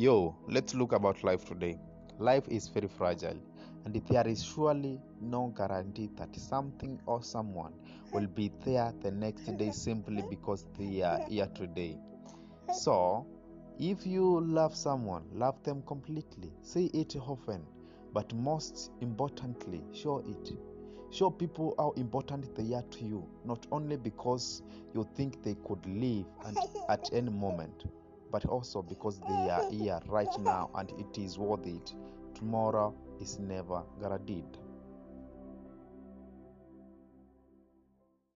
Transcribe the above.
Yo, let's look about life today. Life is very fragile, and there is surely no guarantee that something or someone will be there the next day simply because they are here today. So, if you love someone, love them completely. Say it often, but most importantly, show it. Show people how important they are to you, not only because you think they could leave at any moment, but also because they are here right now and it is worth it. Tomorrow is never guaranteed.